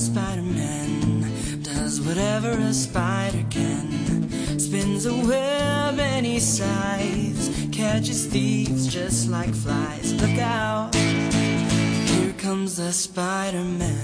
Spider Man does whatever a spider can. Spins a web any size, catches thieves just like flies. Look out, here comes the Spider Man.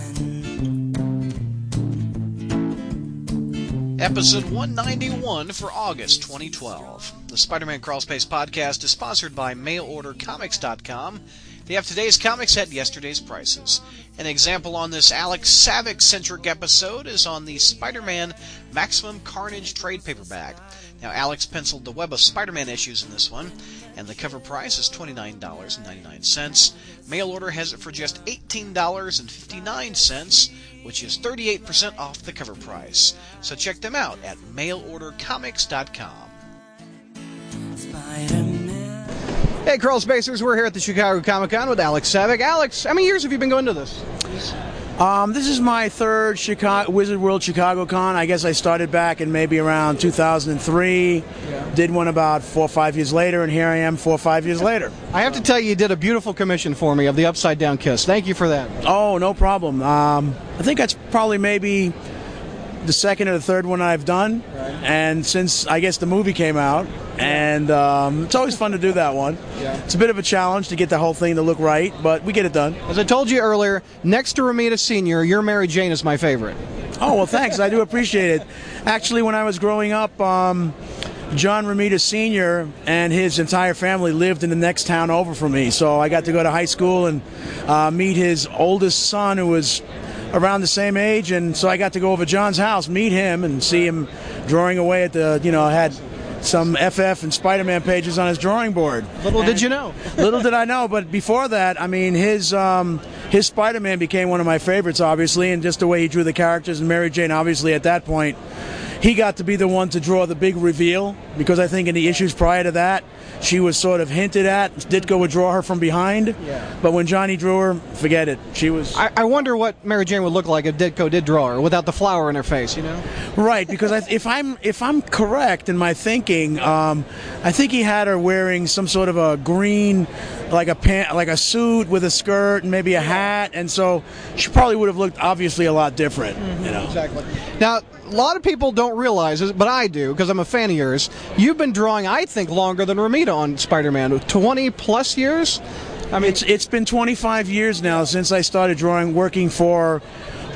Episode 191 for August 2012. The Spider Man Crawlspace podcast is sponsored by MailOrderComics.com. They have today's comics at yesterday's prices. An example on this Alex Saviuk centric episode is on the Spider Man Maximum Carnage trade paperback. Now, Alex penciled the web of Spider Man issues in this one, and the cover price is $29.99. Mail order has it for just $18.59, which is 38% off the cover price. So check them out at mailordercomics.com. Spider-Man. Hey, Crawl Spacers, we're here at the Chicago Comic Con with Alex Saviuk. Alex, how many years have you been going to this? Um, this is my third Chicago, Wizard World Chicago Con. I guess I started back in maybe around 2003. Did one about four or five years later, and here I am four or five years later. I have to tell you, you did a beautiful commission for me of the Upside Down Kiss. Thank you for that. Oh, no problem. Um, I think that's probably maybe the second or the third one I've done. And since I guess the movie came out, and um, it's always fun to do that one. Yeah. It's a bit of a challenge to get the whole thing to look right, but we get it done. As I told you earlier, next to Romita Sr., your Mary Jane is my favorite. Oh well, thanks. I do appreciate it. Actually, when I was growing up, um, John Romita Sr. and his entire family lived in the next town over from me, so I got to go to high school and uh, meet his oldest son, who was around the same age, and so I got to go over to John's house, meet him, and see him drawing away at the, you know, had some FF and Spider-Man pages on his drawing board. Little did you know. Little did I know, but before that, I mean, his um, his Spider-Man became one of my favorites, obviously, and just the way he drew the characters and Mary Jane, obviously, at that point, he got to be the one to draw the big reveal because I think in the issues prior to that, she was sort of hinted at. Ditko would draw her from behind, Yeah. but when Johnny drew her, forget it. She was I, I wonder what Mary Jane would look like if Ditko did draw her without the flower in her face, you know? Right, because I, if I'm if I'm correct in my thinking, um, I think he had her wearing some sort of a green, like a pant, like a suit with a skirt and maybe a hat, and so she probably would have looked obviously a lot different. You know, Exactly. Now, a lot of people don't realize this, but I do because I'm a fan of yours. You've been drawing, I think, longer than Romita on Spider-Man. 20 plus years. I mean, it's it's been 25 years now since I started drawing, working for.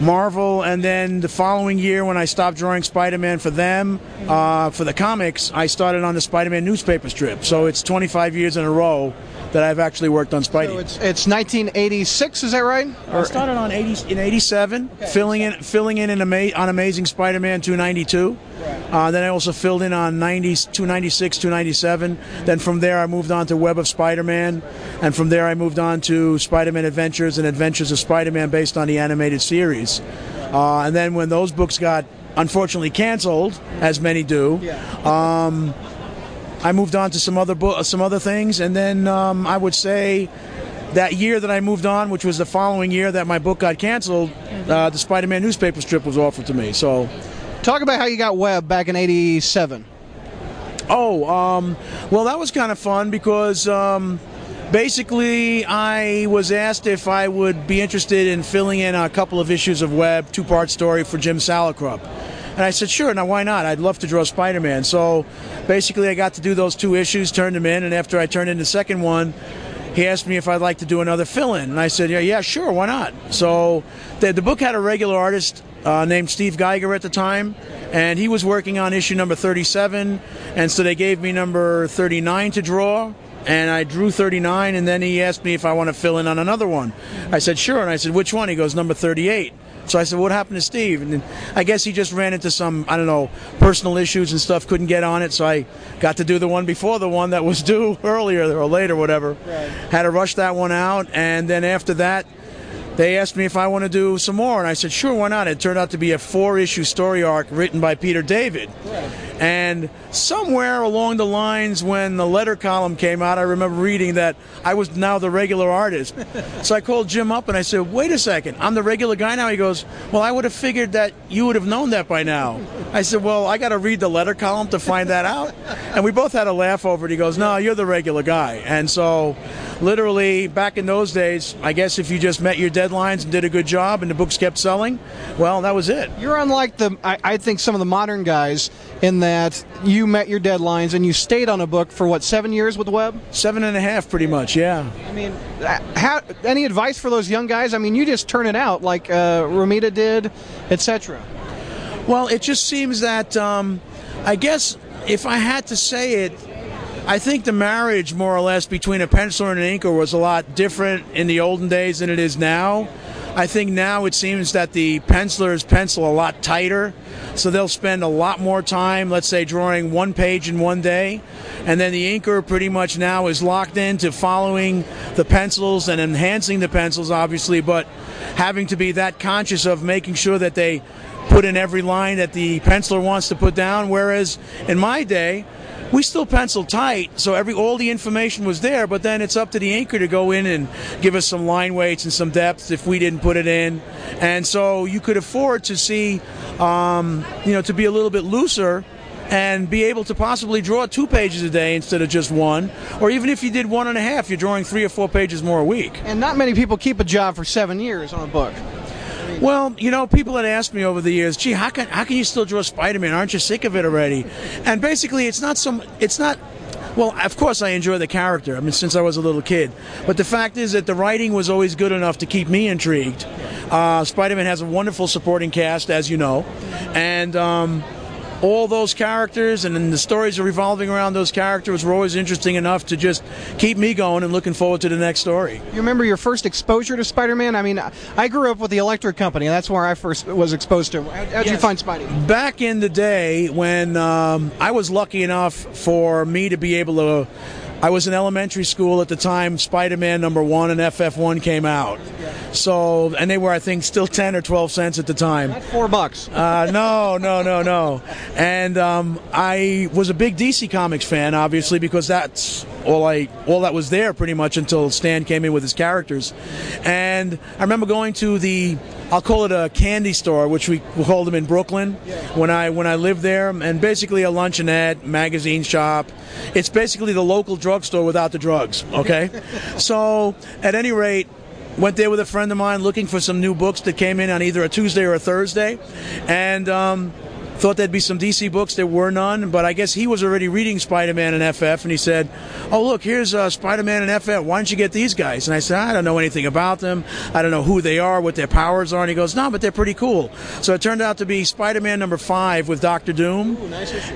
Marvel, and then the following year, when I stopped drawing Spider-Man for them, uh, for the comics, I started on the Spider-Man newspaper strip. So it's 25 years in a row that I've actually worked on Spidey. so it's it's 1986. Is that right? I started on 80 in 87, filling in filling in, in ama- on Amazing Spider-Man 292. Uh, then I also filled in on 90, 296, 297. Then from there I moved on to Web of Spider-Man, and from there I moved on to Spider-Man Adventures and Adventures of Spider-Man based on the animated series. Uh, and then when those books got unfortunately canceled, as many do, um, I moved on to some other book, some other things, and then um, I would say that year that I moved on, which was the following year that my book got canceled, uh, the Spider-Man newspaper strip was offered to me. So, Talk about how you got Web back in '87. oh, um, well, that was kind of fun because um, basically I was asked if I would be interested in filling in a couple of issues of Web, two-part story for Jim Salicrup. And I said, sure, now why not? I'd love to draw Spider Man. So basically, I got to do those two issues, turned them in, and after I turned in the second one, he asked me if I'd like to do another fill in. And I said, yeah, yeah, sure, why not? So the, the book had a regular artist uh, named Steve Geiger at the time, and he was working on issue number 37, and so they gave me number 39 to draw. And I drew 39, and then he asked me if I want to fill in on another one. I said, sure. And I said, which one? He goes, number 38. So I said, "What happened to Steve?" And I guess he just ran into some, I don't know, personal issues and stuff. Couldn't get on it, so I got to do the one before the one that was due earlier or later, whatever. Had to rush that one out, and then after that, they asked me if I want to do some more, and I said, "Sure, why not?" It turned out to be a four-issue story arc written by Peter David, And somewhere along the lines, when the letter column came out, I remember reading that I was now the regular artist. so I called Jim up and I said, "Wait a second, I'm the regular guy now." He goes, "Well, I would have figured that you would have known that by now." I said, "Well, I got to read the letter column to find that out." And we both had a laugh over it. He goes, "No, you're the regular guy." And so, literally, back in those days, I guess if you just met your deadlines and did a good job, and the books kept selling, well, that was it. You're unlike the, I, I think, some of the modern guys in that you met your deadlines and you stayed on a book for what seven years with Web. Seven and a half, pretty much. Yeah. I mean, uh, how, any advice for those young guys? I mean, you just turn it out like uh, Romita did, etc. Well, it just seems that um, I guess if I had to say it, I think the marriage, more or less, between a penciler and an inker was a lot different in the olden days than it is now. I think now it seems that the pencilers pencil a lot tighter, so they'll spend a lot more time, let's say, drawing one page in one day. And then the inker pretty much now is locked into following the pencils and enhancing the pencils, obviously, but having to be that conscious of making sure that they put in every line that the penciler wants to put down. Whereas in my day, we still pencil tight, so every all the information was there. But then it's up to the inker to go in and give us some line weights and some depth if we didn't put it in. And so you could afford to see, um, you know, to be a little bit looser and be able to possibly draw two pages a day instead of just one. Or even if you did one and a half, you're drawing three or four pages more a week. And not many people keep a job for seven years on a book. Well, you know, people had asked me over the years, "Gee, how can how can you still draw Spider-Man? Aren't you sick of it already?" And basically, it's not some. It's not. Well, of course, I enjoy the character. I mean, since I was a little kid. But the fact is that the writing was always good enough to keep me intrigued. Uh, Spider-Man has a wonderful supporting cast, as you know, and. Um, all those characters and the stories revolving around those characters were always interesting enough to just keep me going and looking forward to the next story. You remember your first exposure to Spider-Man? I mean, I grew up with the Electric Company, and that's where I first was exposed to. How did you Yes. find Spidey? Back in the day when um, I was lucky enough for me to be able to. I was in elementary school at the time Spider Man number one and FF1 came out. So, and they were, I think, still 10 or 12 cents at the time. Four bucks. Uh, no, no, no, no. And um, I was a big DC Comics fan, obviously, because that's all I all that was there pretty much until Stan came in with his characters. And I remember going to the I'll call it a candy store, which we called them in Brooklyn when I when I lived there, and basically a luncheonette, magazine shop. It's basically the local drugstore without the drugs. Okay, so at any rate, went there with a friend of mine looking for some new books that came in on either a Tuesday or a Thursday, and um, thought there'd be some DC books. There were none, but I guess he was already reading Spider-Man and FF, and he said, "Oh, look, here's uh, Spider-Man and FF. Why don't you get these guys?" And I said, "I don't know anything about them. I don't know who they are, what their powers are." And he goes, "No, but they're pretty cool." So it turned out to be Spider-Man number five with Doctor Doom,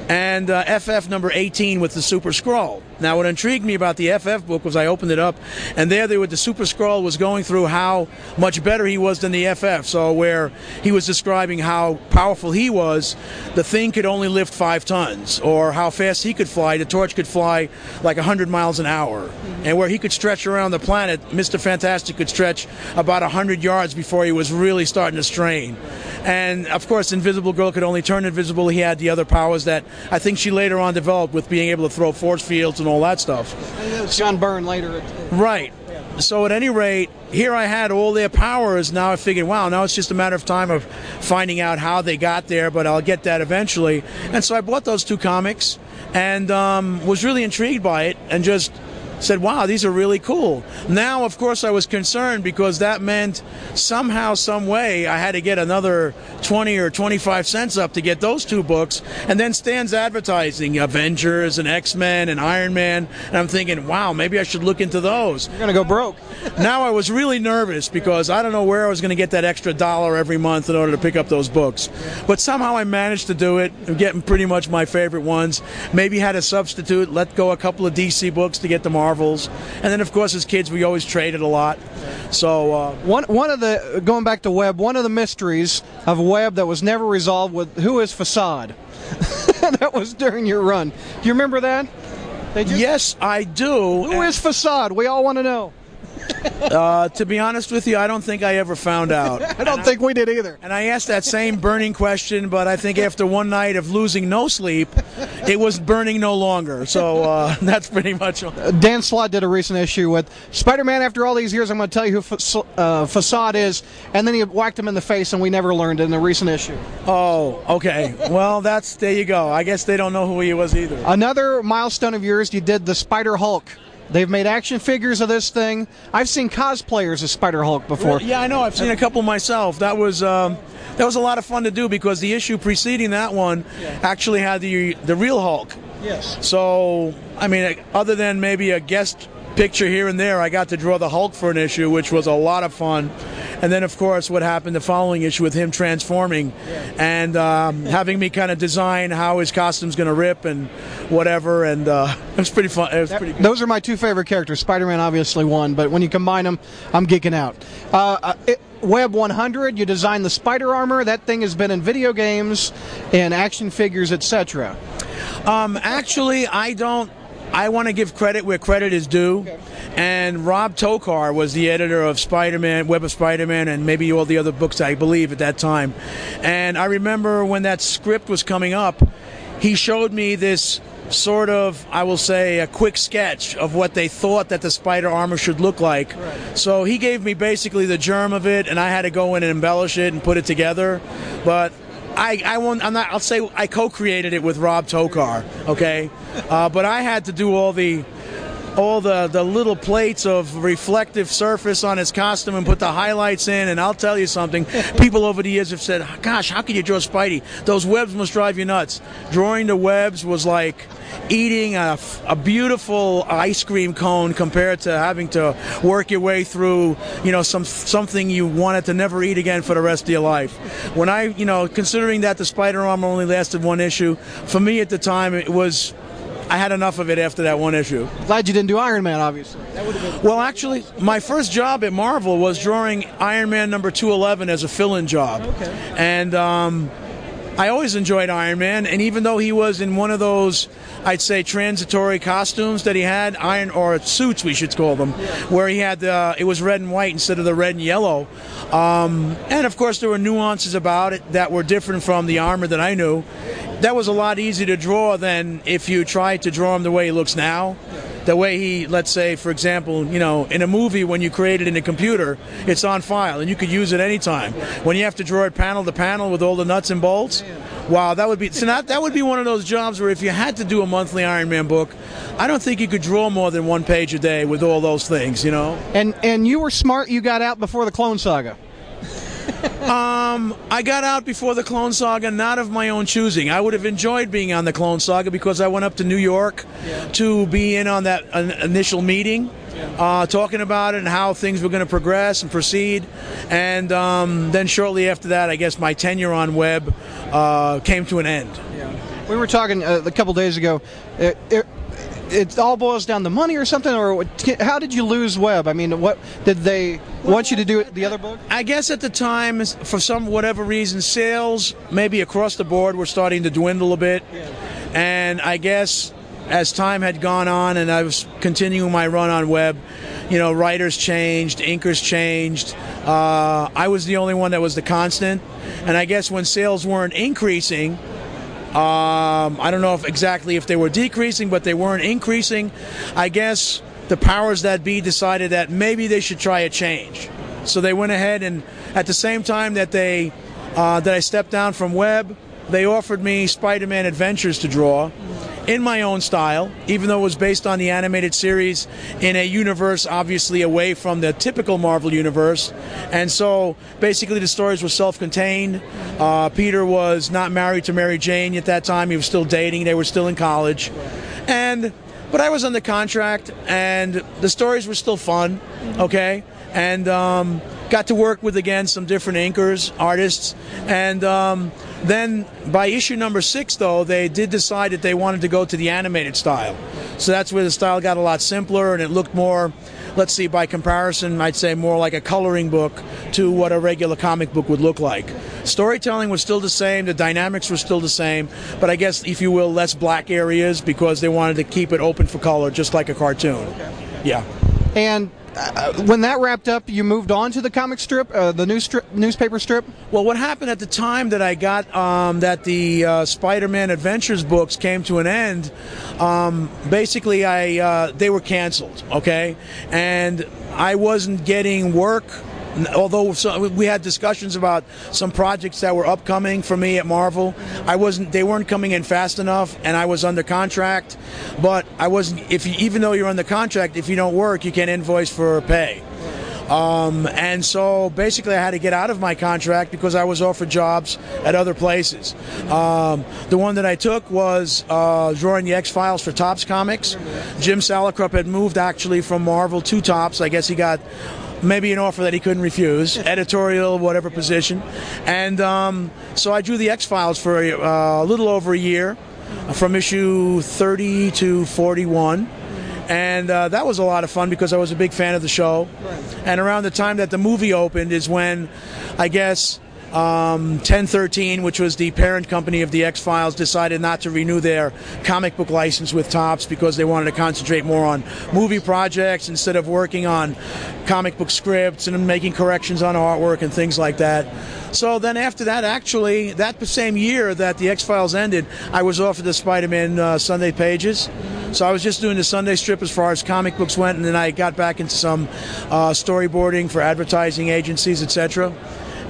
and uh, FF number 18 with the Super-Skrull. Now, what intrigued me about the FF book was I opened it up, and there, they were, the Super-Skrull was going through how much better he was than the FF. So, where he was describing how powerful he was, the thing could only lift five tons, or how fast he could fly. The torch could fly like 100 miles an hour, mm-hmm. and where he could stretch around the planet, Mr. Fantastic could stretch about 100 yards before he was really starting to strain. And of course, Invisible Girl could only turn invisible. He had the other powers that I think she later on developed with being able to throw force fields and all that stuff. John Byrne later. Right. So at any rate, here I had all their powers. Now I figured, wow, now it's just a matter of time of finding out how they got there, but I'll get that eventually. And so I bought those two comics and um, was really intrigued by it and just said, wow, these are really cool. Now, of course, I was concerned because that meant somehow, some way, I had to get another 20 or 25 cents up to get those two books. And then Stan's advertising Avengers and X Men and Iron Man. And I'm thinking, wow, maybe I should look into those. You're gonna go broke. now I was really nervous because I don't know where I was going to get that extra dollar every month in order to pick up those books. But somehow I managed to do it. I'm getting pretty much my favorite ones. Maybe had a substitute, let go a couple of DC books to get the Marvels. And then, of course, as kids, we always traded a lot. So, uh, One one of the going back to Web, one of the mysteries of Web that was never resolved with who is Facade. that was during your run. Do you remember that? Just, yes, I do. Who is Facade? We all want to know. Uh, to be honest with you, I don't think I ever found out. I don't think we did either. And I asked that same burning question, but I think after one night of losing no sleep, it was burning no longer. So uh, that's pretty much. Dan Slott did a recent issue with Spider-Man. After all these years, I'm going to tell you who Fa- uh, Facade is, and then he whacked him in the face, and we never learned in the recent issue. Oh, okay. Well, that's there you go. I guess they don't know who he was either. Another milestone of yours, you did the Spider Hulk. They've made action figures of this thing. I've seen cosplayers of Spider Hulk before. Yeah, I know. I've seen a couple myself. That was um, that was a lot of fun to do because the issue preceding that one actually had the the real Hulk. Yes. So, I mean, other than maybe a guest picture here and there, I got to draw the Hulk for an issue, which was a lot of fun. And then, of course, what happened the following issue with him transforming and um, having me kind of design how his costume's going to rip and whatever. And uh, it was pretty fun. It was pretty good. Those are my two favorite characters. Spider-Man, obviously one, but when you combine them, I'm geeking out. Uh, uh, it, Web 100, you designed the Spider Armor. That thing has been in video games and action figures, etc. Um, actually, I don't. I want to give credit where credit is due. And Rob Tokar was the editor of Spider-Man, Web of Spider-Man, and maybe all the other books I believe at that time. And I remember when that script was coming up, he showed me this sort of, I will say, a quick sketch of what they thought that the spider armor should look like. So he gave me basically the germ of it, and I had to go in and embellish it and put it together. But I, I won't. I'm not. I'll say I co-created it with Rob Tokar. Okay, uh, but I had to do all the all the, the little plates of reflective surface on his costume and put the highlights in. And I'll tell you something. People over the years have said, "Gosh, how can you draw Spidey? Those webs must drive you nuts." Drawing the webs was like eating a, a beautiful ice cream cone compared to having to work your way through, you know, some something you wanted to never eat again for the rest of your life. When I, you know, considering that the Spider Armor only lasted one issue, for me at the time it was. I had enough of it after that one issue. Glad you didn't do Iron Man, obviously. Well, actually, my first job at Marvel was drawing Iron Man number 211 as a fill in job. Okay. And um, I always enjoyed Iron Man, and even though he was in one of those, I'd say, transitory costumes that he had, iron or suits, we should call them, where he had the, it was red and white instead of the red and yellow. Um, and of course, there were nuances about it that were different from the armor that I knew. That was a lot easier to draw than if you tried to draw him the way he looks now the way he, let's say, for example, you know, in a movie when you create it in a computer, it's on file and you could use it anytime. When you have to draw it panel to panel with all the nuts and bolts, wow, that would be so that that would be one of those jobs where if you had to do a monthly Iron Man book, I don't think you could draw more than one page a day with all those things, you know. And and you were smart. You got out before the Clone Saga. Um, Um, I got out before the Clone Saga, not of my own choosing. I would have enjoyed being on the Clone Saga because I went up to New York to be in on that uh, initial meeting, uh, talking about it and how things were going to progress and proceed. And um, then shortly after that, I guess my tenure on Web uh, came to an end. We were talking uh, a couple days ago. It, it, it all boils down to money or something, or how did you lose Web? I mean, what did they want you to do? The other book? I guess at the time, for some whatever reason, sales maybe across the board were starting to dwindle a bit, and I guess as time had gone on and I was continuing my run on web, you know, writers changed, inkers changed. Uh, I was the only one that was the constant, and I guess when sales weren't increasing. Um, I don't know if exactly if they were decreasing, but they weren't increasing. I guess the powers that be decided that maybe they should try a change. So they went ahead and at the same time that they uh, that I stepped down from web, they offered me Spider-Man Adventures to draw in my own style, even though it was based on the animated series in a universe obviously away from the typical Marvel universe. And so basically the stories were self-contained. Uh, Peter was not married to Mary Jane at that time; he was still dating. They were still in college, and but I was under contract, and the stories were still fun. Okay, and um, got to work with again some different inkers, artists, and um, then by issue number six, though, they did decide that they wanted to go to the animated style. So that's where the style got a lot simpler, and it looked more. Let's see, by comparison, I'd say more like a coloring book to what a regular comic book would look like. Storytelling was still the same, the dynamics were still the same, but I guess, if you will, less black areas because they wanted to keep it open for color, just like a cartoon. Yeah. And uh, when that wrapped up, you moved on to the comic strip, uh, the news strip, newspaper strip. Well, what happened at the time that I got um, that the uh, Spider-Man Adventures books came to an end? Um, basically, I uh, they were canceled. Okay, and I wasn't getting work although we had discussions about some projects that were upcoming for me at Marvel, I wasn't. They weren't coming in fast enough, and I was under contract. But I wasn't. If you, even though you're under contract, if you don't work, you can't invoice for pay. Um, and so basically, I had to get out of my contract because I was offered jobs at other places. Um, the one that I took was uh, drawing the X Files for Topps Comics. Jim Salicrup had moved actually from Marvel to Topps. I guess he got maybe an offer that he couldn't refuse, editorial, whatever position. And um, so I drew the X Files for a, uh, a little over a year, from issue 30 to 41 and uh, that was a lot of fun because I was a big fan of the show. Right. And around the time that the movie opened is when, I guess, um, 1013, which was the parent company of the X Files, decided not to renew their comic book license with Topps because they wanted to concentrate more on movie projects instead of working on comic book scripts and making corrections on artwork and things like that. So then after that, actually, that same year that the X Files ended, I was offered the Spider Man uh, Sunday pages. So I was just doing the Sunday strip as far as comic books went, and then I got back into some uh, storyboarding for advertising agencies, etc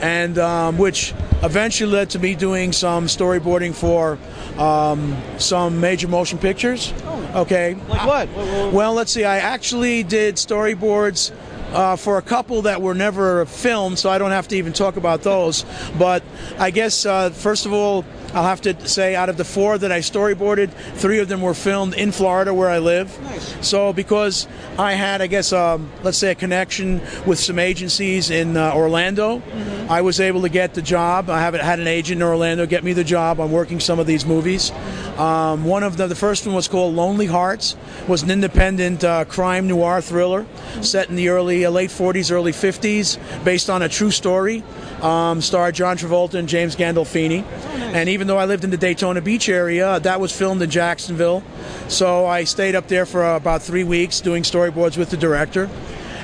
and um, which eventually led to me doing some storyboarding for um, some major motion pictures. Oh. Okay. Like what? Well, let's see. I actually did storyboards. Uh, for a couple that were never filmed, so I don't have to even talk about those. But I guess, uh, first of all, I'll have to say, out of the four that I storyboarded, three of them were filmed in Florida, where I live. Nice. So because I had, I guess, um, let's say, a connection with some agencies in uh, Orlando, mm-hmm. I was able to get the job. I haven't had an agent in Orlando get me the job on working some of these movies. Um, one of the, the first one was called Lonely Hearts. Was an independent uh, crime noir thriller mm-hmm. set in the early, uh, late 40s, early 50s, based on a true story. Um, starred John Travolta and James Gandolfini, oh, nice. and even even though I lived in the Daytona Beach area, that was filmed in Jacksonville. So I stayed up there for uh, about three weeks doing storyboards with the director.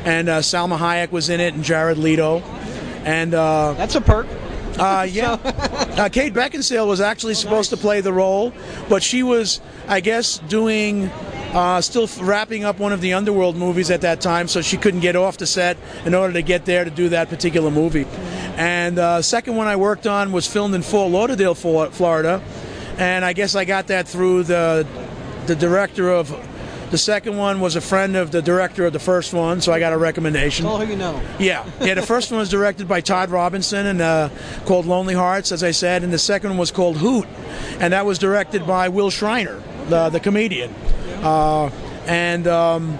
And uh, Salma Hayek was in it, and Jared Leto. And uh, that's a perk. Uh, yeah. uh, Kate Beckinsale was actually supposed to play the role, but she was, I guess, doing. Uh, still wrapping up one of the Underworld movies at that time, so she couldn't get off the set in order to get there to do that particular movie. And uh, second one I worked on was filmed in Fort Lauderdale, Florida, and I guess I got that through the the director of the second one was a friend of the director of the first one, so I got a recommendation. Oh, who you know? Yeah, yeah. The first one was directed by Todd Robinson and uh, called Lonely Hearts, as I said, and the second one was called Hoot, and that was directed by Wil Shriner, the the comedian. Uh, and um,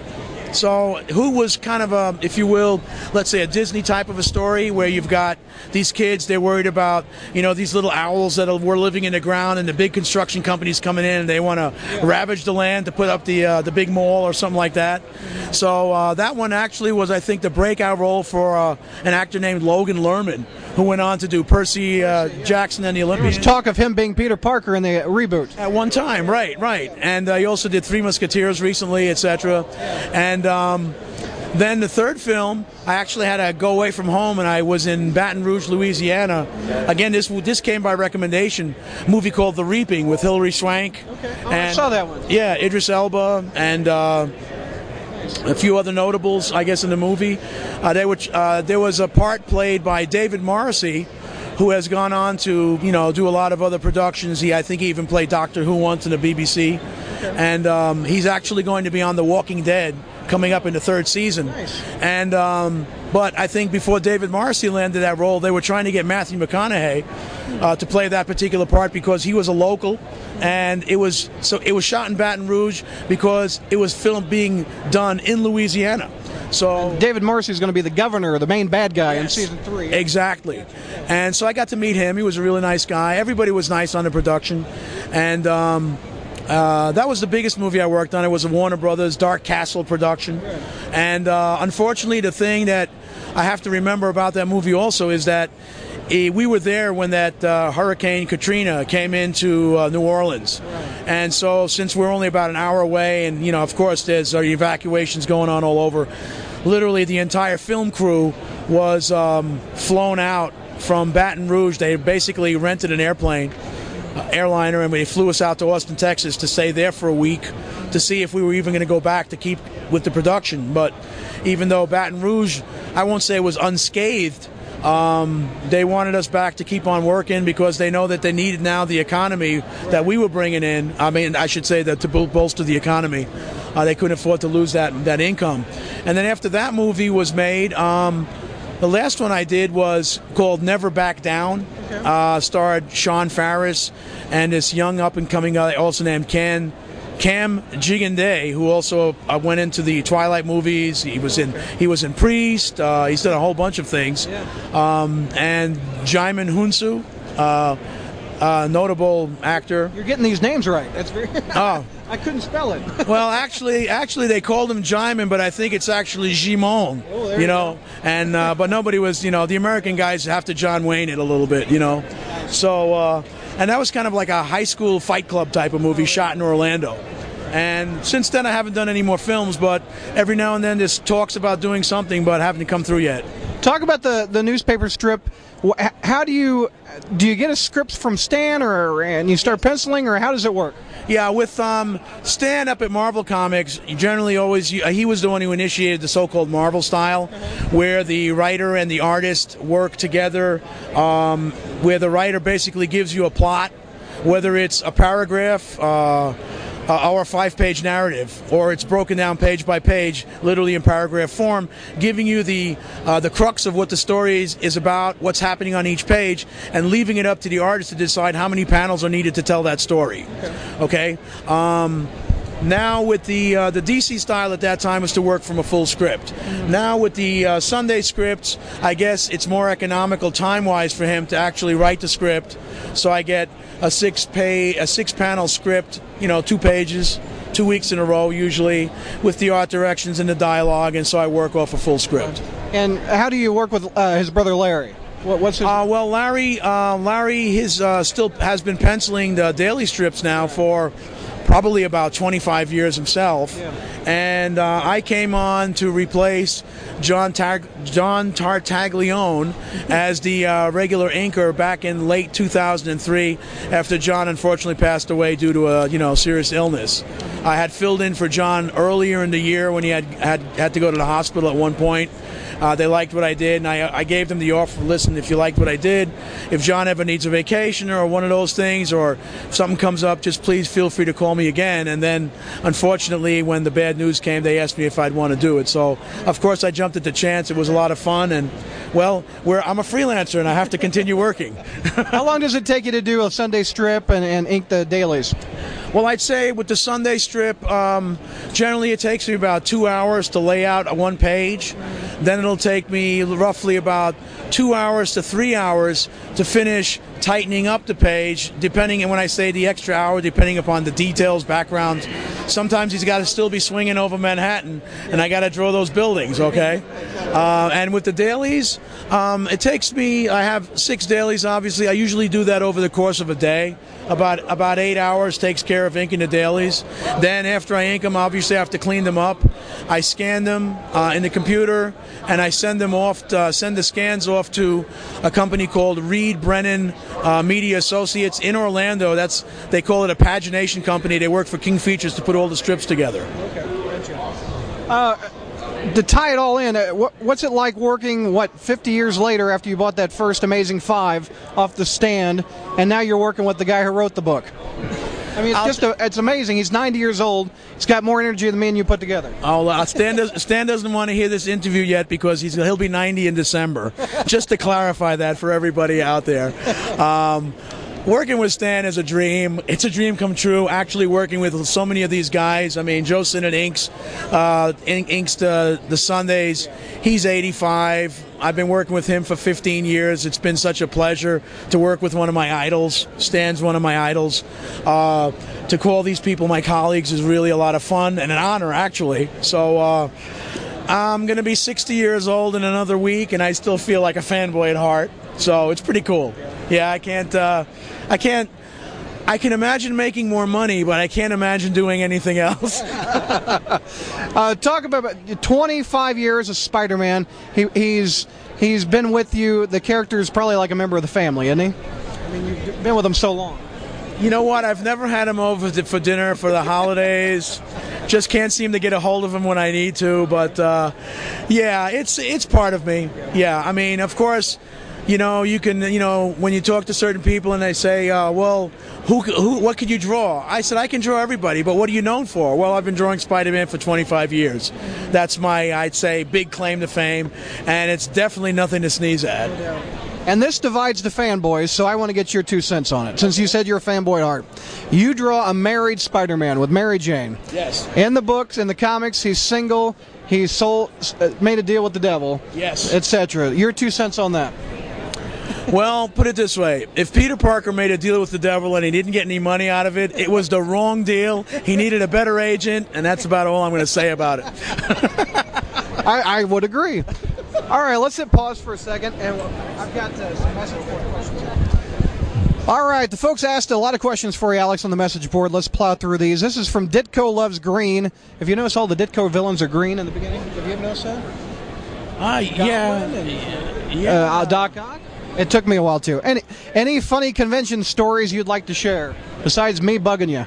so, who was kind of a, if you will, let's say a Disney type of a story where you've got these kids, they're worried about, you know, these little owls that were living in the ground and the big construction companies coming in and they want to yeah. ravage the land to put up the uh, the big mall or something like that. So, uh, that one actually was, I think, the breakout role for uh, an actor named Logan Lerman, who went on to do Percy uh, Jackson and the Olympians. There was talk of him being Peter Parker in the reboot. At one time, right, right. And uh, he also did Three Musketeers recently, etc. And and um, then the third film, I actually had to go away from home, and I was in Baton Rouge, Louisiana. Again, this this came by recommendation. Movie called The Reaping with Hilary Swank. Okay, oh, and, I saw that one. Yeah, Idris Elba and. Uh, a few other notables, I guess, in the movie. Uh, they were, uh, there was a part played by David Morrissey, who has gone on to you know do a lot of other productions. He I think he even played Doctor Who once in the BBC, and um, he's actually going to be on The Walking Dead coming up in the third season. Nice. And um, but I think before David Morrissey landed that role, they were trying to get Matthew McConaughey uh, to play that particular part because he was a local, and it was so it was shot in Baton Rouge because it was film being done in Louisiana. So David Morrissey is going to be the governor, the main bad guy yes, in season three. Exactly. And so I got to meet him. He was a really nice guy. Everybody was nice on the production, and. Um, uh, that was the biggest movie I worked on. It was a Warner Brothers Dark Castle production, and uh, unfortunately, the thing that I have to remember about that movie also is that eh, we were there when that uh, Hurricane Katrina came into uh, New Orleans, and so since we're only about an hour away, and you know, of course, there's uh, evacuations going on all over. literally the entire film crew was um, flown out from Baton Rouge. They basically rented an airplane, airliner, and they flew us out to Austin, Texas to stay there for a week to see if we were even going to go back to keep with the production. But even though Baton Rouge, I won't say was unscathed, um, they wanted us back to keep on working because they know that they needed now the economy that we were bringing in. I mean, I should say that to bol- bolster the economy, uh, they couldn't afford to lose that that income. And then after that movie was made, um, the last one I did was called Never Back Down. Uh, starred Sean Faris and this young up and coming guy also named Ken. Cam Gigandet, who also uh, went into the Twilight movies. He was in he was in Priest. Uh, he's done a whole bunch of things. Um, and Jaimin Hounsou, uh, uh, notable actor. You're getting these names right. That's very. Oh, I couldn't spell it. well, actually, actually, they called him Jaimin, but I think it's actually Jimon. Oh, there you you know, and uh, but nobody was. You know, the American guys have to John Wayne it a little bit. You know, so uh, and that was kind of like a high school fight club type of movie shot in Orlando. And since then, I haven't done any more films, but every now and then, there's talks about doing something, but haven't come through yet. Talk about the the newspaper strip. How do you do? You get a script from Stan, or and you start penciling, or how does it work? Yeah, with um, Stan up at Marvel Comics, generally always he was the one who initiated the so-called Marvel style, where the writer and the artist work together, um, where the writer basically gives you a plot, whether it's a paragraph. Uh, uh, or a five-page narrative, or it's broken down page by page, literally in paragraph form, giving you the uh, the crux of what the story is, is about, what's happening on each page, and leaving it up to the artist to decide how many panels are needed to tell that story. Okay. Um, now with the uh, the DC style at that time was to work from a full script. Now with the uh, Sunday scripts, I guess it's more economical time wise for him to actually write the script. So I get a six pay a six panel script, you know, two pages, two weeks in a row usually, with the art directions and the dialogue, and so I work off a full script. And how do you work with uh, his brother Larry? What, what's his? Uh, well, Larry, uh, Larry, his uh, still has been penciling the daily strips now for probably about 25 years himself, and uh, I came on to replace John Tag- John Tartaglione as the uh, regular inker back in late 2003 after John unfortunately passed away due to a you know serious illness. I had filled in for John earlier in the year when he had had, had to go to the hospital at one point. Uh, they liked what I did, and I, I gave them the offer. Listen, if you liked what I did, if John ever needs a vacation or one of those things, or if something comes up, just please feel free to call me again. And then, unfortunately, when the bad news came, they asked me if I'd want to do it. So, of course, I jumped at the chance. It was a lot of fun, and well, I'm a freelancer, and I have to continue working. how long does it take you to do a Sunday strip and, and ink the dailies? Well, I'd say with the Sunday strip, um, generally it takes me about two hours to lay out one page. Then it'll take me roughly about two hours to three hours to finish tightening up the page, depending, and when I say the extra hour, depending upon the details, backgrounds. Sometimes he's got to still be swinging over Manhattan, and I got to draw those buildings, okay? Uh, and with the dailies, um, it takes me, I have six dailies, obviously. I usually do that over the course of a day. About about eight hours takes care of inking the dailies. Then after I ink them, obviously I have to clean them up. I scan them uh, in the computer and I send them off. To, uh, send the scans off to a company called Reed Brennan uh, Media Associates in Orlando. That's they call it a pagination company. They work for King Features to put all the strips together. To tie it all in, uh, what's it like working? What 50 years later, after you bought that first Amazing Five off the stand, and now you're working with the guy who wrote the book? I mean, it's I'll just a, it's amazing. He's 90 years old. He's got more energy than me and you put together. Uh, Stan, does, Stan doesn't want to hear this interview yet because he's, he'll be 90 in December. Just to clarify that for everybody out there. Um, working with Stan is a dream. It's a dream come true. Actually, working with so many of these guys. I mean, Joe Sinnott inks, uh, ink, inks the, the Sundays. He's 85. I've been working with him for 15 years. It's been such a pleasure to work with one of my idols. Stan's one of my idols. Uh, to call these people my colleagues is really a lot of fun and an honor, actually. So. Uh, I'm going to be 60 years old in another week, and I still feel like a fanboy at heart. So it's pretty cool. Yeah, I can't. Uh, I can't. I can imagine making more money, but I can't imagine doing anything else. uh, talk about 25 years of Spider-Man. He, he's he's been with you. The character is probably like a member of the family, isn't he? I mean, you've been with him so long. You know what? I've never had him over for dinner for the holidays. Just can't seem to get a hold of him when I need to. But uh, yeah, it's it's part of me. Yeah, I mean, of course, you know, you can, you know, when you talk to certain people and they say, uh, well, who, who, what could you draw? I said, I can draw everybody, but what are you known for? Well, I've been drawing Spider-Man for 25 years. That's my, I'd say, big claim to fame, and it's definitely nothing to sneeze at. And this divides the fanboys, so I want to get your two cents on it. Since you said you're a fanboy at heart, you draw a married Spider-Man with Mary Jane. Yes. In the books, in the comics, he's single. He's sold, uh, made a deal with the devil. Yes. Etc. Your two cents on that. Well, put it this way: if Peter Parker made a deal with the devil and he didn't get any money out of it, it was the wrong deal. He needed a better agent, and that's about all I'm going to say about it. I, I would agree. All right, let's hit pause for a second, and I've got uh, some message board questions. All right, the folks asked a lot of questions for you, Alex, on the message board. Let's plow through these. This is from Ditko Loves Green. If you notice, all the Ditko villains are green in the beginning. Have you ever noticed that? Ah, yeah, and, yeah. Uh, Doc Ock. It took me a while too. Any any funny convention stories you'd like to share besides me bugging you?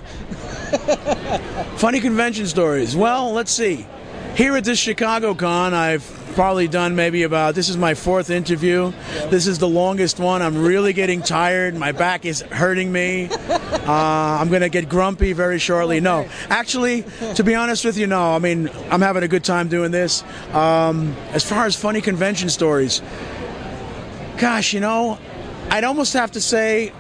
funny convention stories. Well, let's see. Here at this Chicago Con, I've probably done maybe about this is my fourth interview. This is the longest one. I'm really getting tired. My back is hurting me. Uh, I'm going to get grumpy very shortly. No, actually, to be honest with you, no. I mean, I'm having a good time doing this. Um, as far as funny convention stories, gosh, you know, I'd almost have to say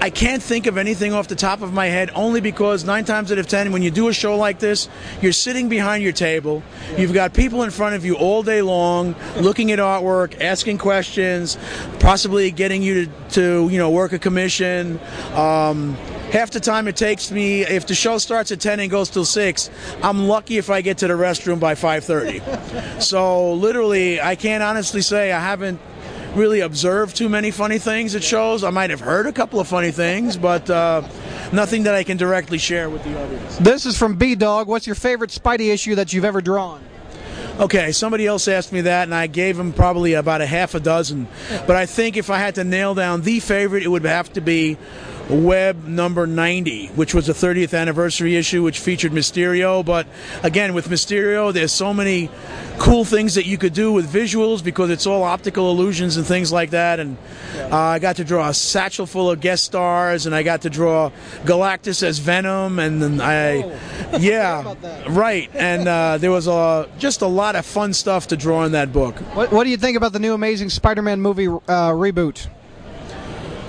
I can't think of anything off the top of my head only because nine times out of ten, when you do a show like this, you're sitting behind your table. You've got people in front of you all day long looking at artwork, asking questions, possibly getting you to, to you know, work a commission. Um, half the time it takes me if the show starts at 10 and goes till 6 i'm lucky if i get to the restroom by 5.30 so literally i can't honestly say i haven't really observed too many funny things at shows. I might have heard a couple of funny things, but uh, nothing that I can directly share with the audience. This is from B Dog. What's your favorite Spidey issue that you've ever drawn? Okay, somebody else asked me that, and I gave him probably about a half a dozen. But I think if I had to nail down the favorite, it would have to be Web number 90, which was the 30th anniversary issue, which featured Mysterio. But again, with Mysterio, there's so many cool things that you could do with visuals because it's all optical illusions and things like that. And uh, I got to draw a satchel full of guest stars, and I got to draw Galactus as Venom, and then I, oh. yeah, right. And uh, there was a, just a lot of fun stuff to draw in that book. What, what do you think about the new Amazing Spider-Man movie uh, reboot?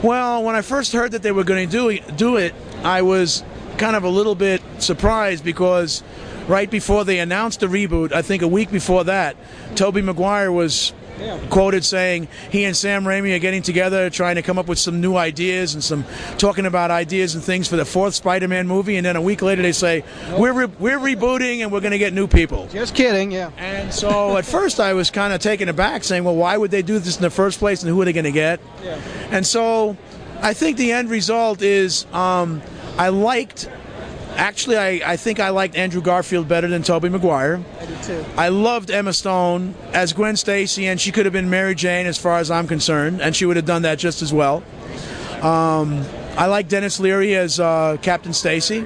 Well, when I first heard that they were going to do it, do it, I was kind of a little bit surprised because right before they announced the reboot, I think a week before that, Tobey Maguire was yeah. quoted saying he and Sam Raimi are getting together, trying to come up with some new ideas and some talking about ideas and things for the fourth Spider-Man movie. And then a week later, they say nope. we're re- we're rebooting and we're going to get new people. Just kidding, yeah. And so at first, I was kind of taken aback, saying, "Well, why would they do this in the first place, and who are they going to get?" Yeah. And so I think the end result is um, I liked Actually, I, I think I liked Andrew Garfield better than Tobey Maguire. I did too. I loved Emma Stone as Gwen Stacy, and she could have been Mary Jane as far as I'm concerned, and she would have done that just as well. Um, I like Denis Leary as uh, Captain Stacy.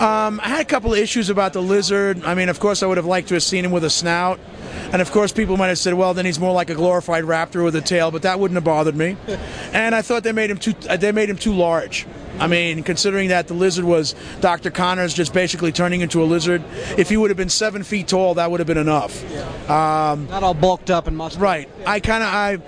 Um, I had a couple of issues about the lizard. I mean, of course, I would have liked to have seen him with a snout. And of course, people might have said, "Well, then he's more like a glorified raptor with a tail," but that wouldn't have bothered me. and I thought they made him too they made him too large. I mean, considering that the lizard was Dr. Connors just basically turning into a lizard, if he would have been seven feet tall, that would have been enough. Um, Not all bulked up and muscular. Right. I kind of I,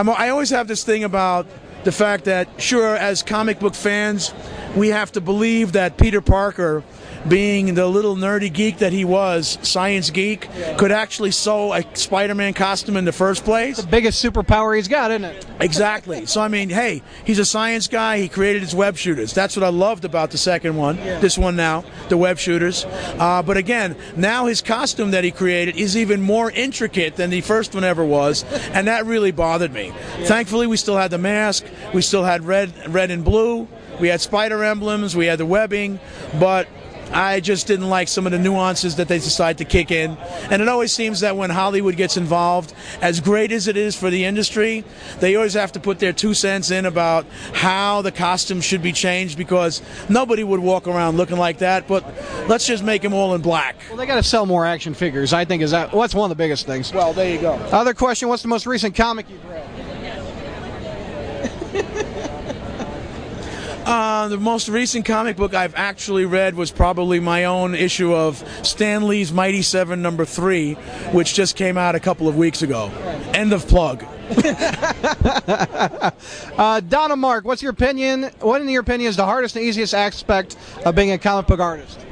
I'm, I always have this thing about the fact that sure, as comic book fans, we have to believe that Peter Parker being the little nerdy geek that he was, science geek, could actually sew a Spider-Man costume in the first place. The biggest superpower he's got, isn't it? Exactly. So I mean, hey, he's a science guy. He created his web shooters. That's what I loved about the second one. Yeah. This one now, the web shooters. Uh, but again, now his costume that he created is even more intricate than the first one ever was, and that really bothered me. Yeah. Thankfully, we still had the mask. We still had red, red and blue. we had spider emblems, we had the webbing, but I just didn't like some of the nuances that they decide to kick in. And it always seems that when Hollywood gets involved, as great as it is for the industry, they always have to put their two cents in about how the costume should be changed because nobody would walk around looking like that. But let's just make them all in black. Well, they got to sell more action figures. I think is that. Well, that's one of the biggest things. Well, there you go. Other question: What's the most recent comic you've read? Uh, the most recent comic book I've actually read was probably my own issue of Stan Lee's Mighty Seven number three, which just came out a couple of weeks ago. End of plug. Uh, Donna Mark, what's your opinion? What, in your opinion, is the hardest and easiest aspect of being a comic book artist?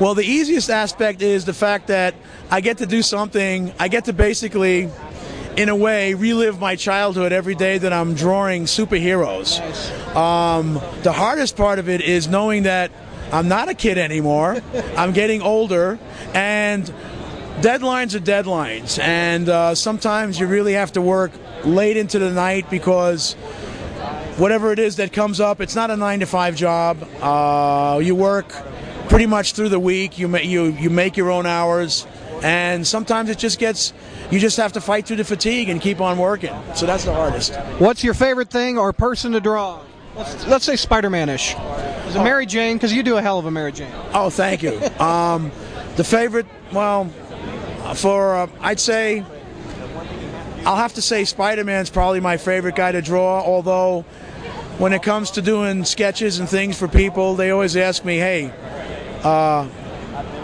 Well, the easiest aspect is the fact that I get to do something, I get to basically, in a way, relive my childhood every day that I'm drawing superheroes. Um, the hardest part of it is knowing that I'm not a kid anymore, I'm getting older, and deadlines are deadlines. And uh, sometimes you really have to work late into the night because whatever it is that comes up, it's not a nine to five job. Uh, you work pretty much through the week. You ma- you you make your own hours, and sometimes it just gets. You just have to fight through the fatigue and keep on working. So that's the hardest. What's your favorite thing or person to draw? Let's, let's say Spider-Man-ish. Is it Mary Jane? Because you do a hell of a Mary Jane. Oh, thank you. Um, the favorite, well, for uh, I'd say, I'll have to say Spider-Man's probably my favorite guy to draw. Although, when it comes to doing sketches and things for people, they always ask me, "Hey, uh,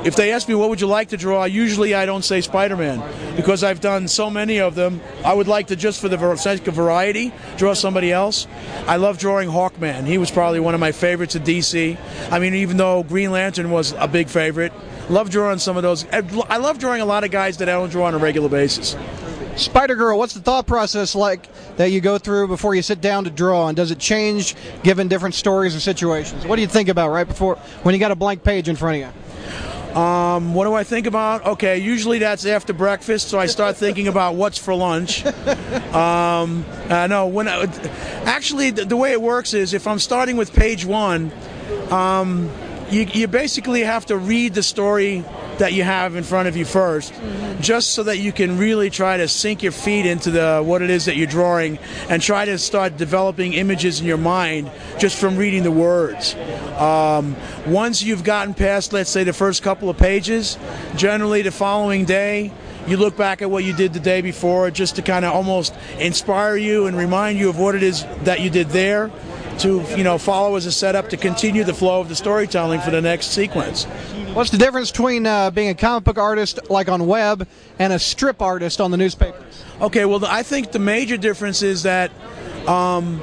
if they ask me what would you like to draw, usually I don't say Spider-Man because I've done so many of them. I would like to just for the sake of variety draw somebody else. I love drawing Hawkman. He was probably one of my favorites at DC. I mean, even though Green Lantern was a big favorite, love drawing some of those. I love drawing a lot of guys that I don't draw on a regular basis. Spider Girl, what's the thought process like that you go through before you sit down to draw, and does it change given different stories or situations? What do you think about right before when you got a blank page in front of you? Um, what do I think about? Okay, usually that's after breakfast, so I start thinking about what's for lunch. Um, uh, no, when I, actually the, the way it works is if I'm starting with page one, um, you, you basically have to read the story that you have in front of you 1st just so that you can really try to sink your feet into the what it is that you're drawing, and try to start developing images in your mind just from reading the words. Um, once you've gotten past, let's say, the first couple of pages, generally the following day. You look back at what you did the day before just to kind of almost inspire you and remind you of what it is that you did there to you know follow as a setup to continue the flow of the storytelling for the next sequence. What's the difference between uh, being a comic book artist like on web and a strip artist on the newspapers? Okay, well, I think the major difference is that um,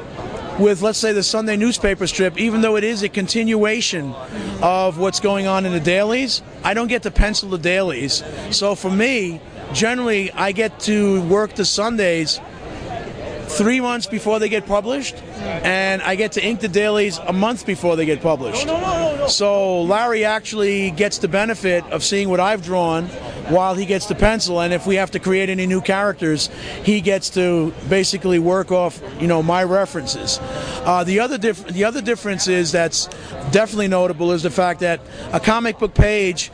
with, let's say, the Sunday newspaper strip, even though it is a continuation of what's going on in the dailies, I don't get to pencil the dailies. So for me, generally, I get to work the Sundays three months before they get published, and I get to ink the dailies a month before they get published. So Larry actually gets the benefit of seeing what I've drawn while he gets the pencil, and if we have to create any new characters, he gets to basically work off, you know, my references. Uh, the other diff- the other difference is that's definitely notable is the fact that a comic book page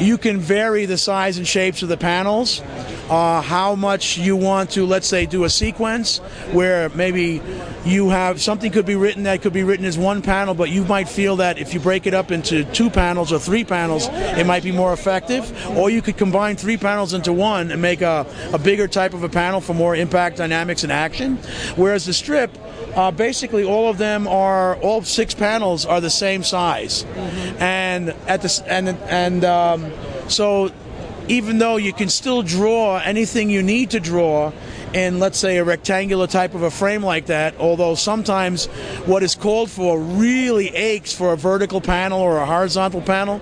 you can vary the size and shapes of the panels. Uh, how much you want to, let's say, do a sequence where maybe you have something could be written that could be written as one panel, but you might feel that if you break it up into two panels or three panels, it might be more effective. Or you could combine three panels into one and make a, a bigger type of a panel for more impact, dynamics, and action. Whereas the strip, uh, basically all of them are all six panels are the same size, and at the and and um, so even though you can still draw anything you need to draw in let's say a rectangular type of a frame like that although sometimes what is called for really aches for a vertical panel or a horizontal panel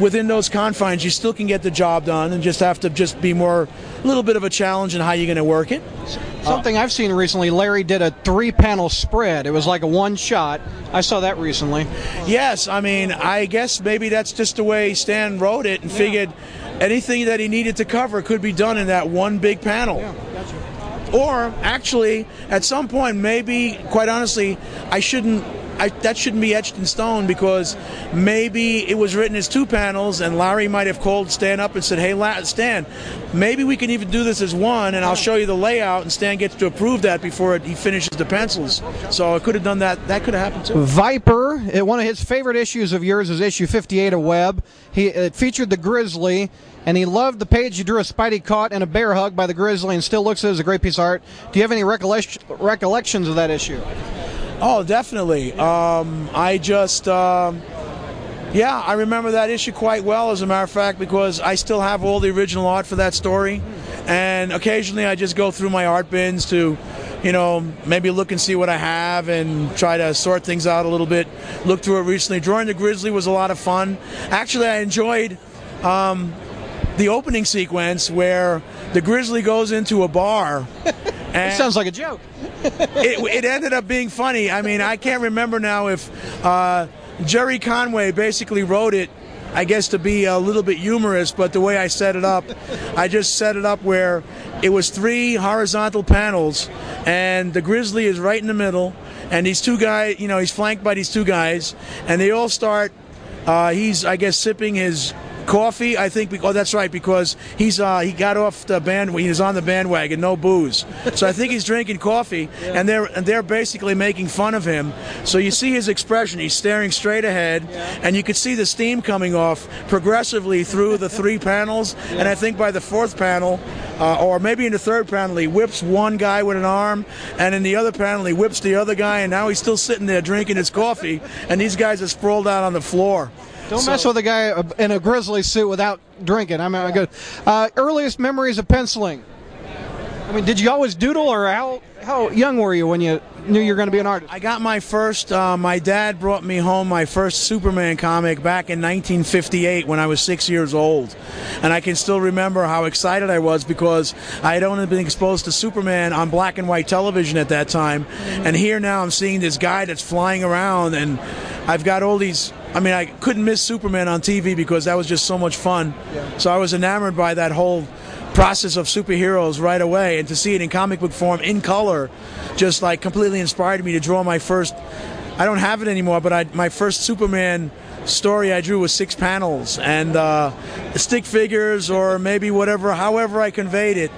within those confines you still can get the job done and just have to just be more a little bit of a challenge in how you're going to work it Something I've seen recently, Larry did a three panel spread. It was like a one shot. I saw that recently. Yes, I mean, I guess maybe that's just the way Stan wrote it and figured anything that he needed to cover could be done in that one big panel. Or actually, at some point, maybe, quite honestly, I shouldn't I, that shouldn't be etched in stone because maybe it was written as two panels, and Larry might have called Stan up and said, "Hey, Stan, maybe we can even do this as one, and I'll show you the layout." And Stan gets to approve that before it, he finishes the pencils. So I could have done that. That could have happened too. Viper, one of his favorite issues of yours is issue 58 of Web. He it featured the Grizzly, and he loved the page you drew a Spidey caught in a bear hug by the Grizzly, and still looks at it as a great piece of art. Do you have any recollections of that issue? Oh, definitely. Um, I just, um, yeah, I remember that issue quite well, as a matter of fact, because I still have all the original art for that story. And occasionally I just go through my art bins to, you know, maybe look and see what I have and try to sort things out a little bit. Looked through it recently. Drawing the Grizzly was a lot of fun. Actually, I enjoyed. Um, the opening sequence where the grizzly goes into a bar It sounds like a joke. it, it ended up being funny. I mean, I can't remember now if uh, Gerry Conway basically wrote it, I guess, to be a little bit humorous, but the way I set it up, I just set it up where it was three horizontal panels, and the grizzly is right in the middle, and these two guys, you know, he's flanked by these two guys, and they all start. Uh, he's, I guess, sipping his coffee. I think. Oh, that's right, because he's uh, he got off the band. He's on the bandwagon, no booze. So I think he's drinking coffee, and they're and they're basically making fun of him. So you see his expression. He's staring straight ahead, yeah. and you could see the steam coming off progressively through the three panels. And I think by the fourth panel. Uh, or maybe in the third panel, he whips one guy with an arm, and in the other panel, he whips the other guy, and now he's still sitting there drinking his coffee, and these guys are sprawled out on the floor. Don't mess with a guy uh, in a grizzly suit without drinking. I mean, good. Uh, earliest memories of penciling. I mean, did you always doodle, or how how young were you when you knew you were going to be an artist? I got my first. Uh, my dad brought me home my first Superman comic back in 1958 when I was six years old, and I can still remember how excited I was because I had only been exposed to Superman on black and white television at that time, and here now I'm seeing this guy that's flying around, and I've got all these. I mean, I couldn't miss Superman on TV because that was just so much fun. So I was enamored by that whole process of superheroes right away and to see it in comic book form in color just like completely inspired me to draw my first i don't have it anymore but I, my first superman story i drew was six panels and uh, stick figures or maybe whatever however i conveyed it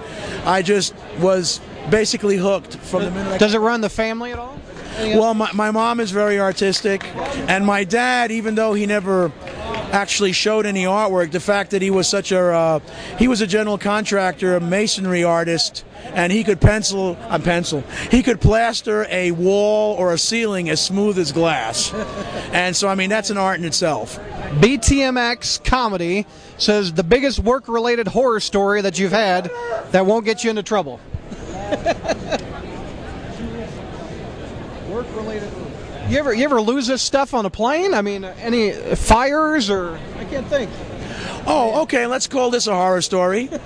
i just was basically hooked from the minute Does it run the family at all? Well, my, my mom is very artistic, and my dad, even though he never actually showed any artwork, the fact that he was such a uh, he was a general contractor, a masonry artist, and he could pencil a pencil. He could plaster a wall or a ceiling as smooth as glass, and so I mean that's an art in itself. BTMX comedy says the biggest work-related horror story that you've had that won't get you into trouble. You ever you ever lose this stuff on a plane? I mean, uh, any fires or I can't think. Oh, okay, let's call this a horror story.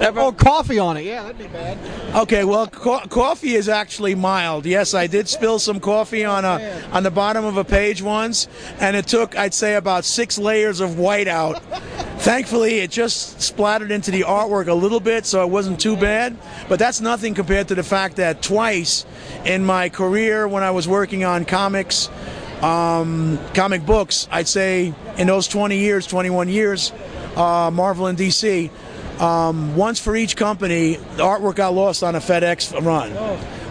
Oh, coffee on it. Yeah, that'd be bad. Okay, well, co- coffee is actually mild. Yes, I did spill some coffee on a on the bottom of a page once, and it took, I'd say, about six layers of white out. Thankfully, it just splattered into the artwork a little bit, so it wasn't too bad. But that's nothing compared to the fact that twice in my career, when I was working on comics, um, comic books, I'd say in those 20 years, 21 years, uh, Marvel and DC. Um, once for each company, the artwork got lost on a FedEx run.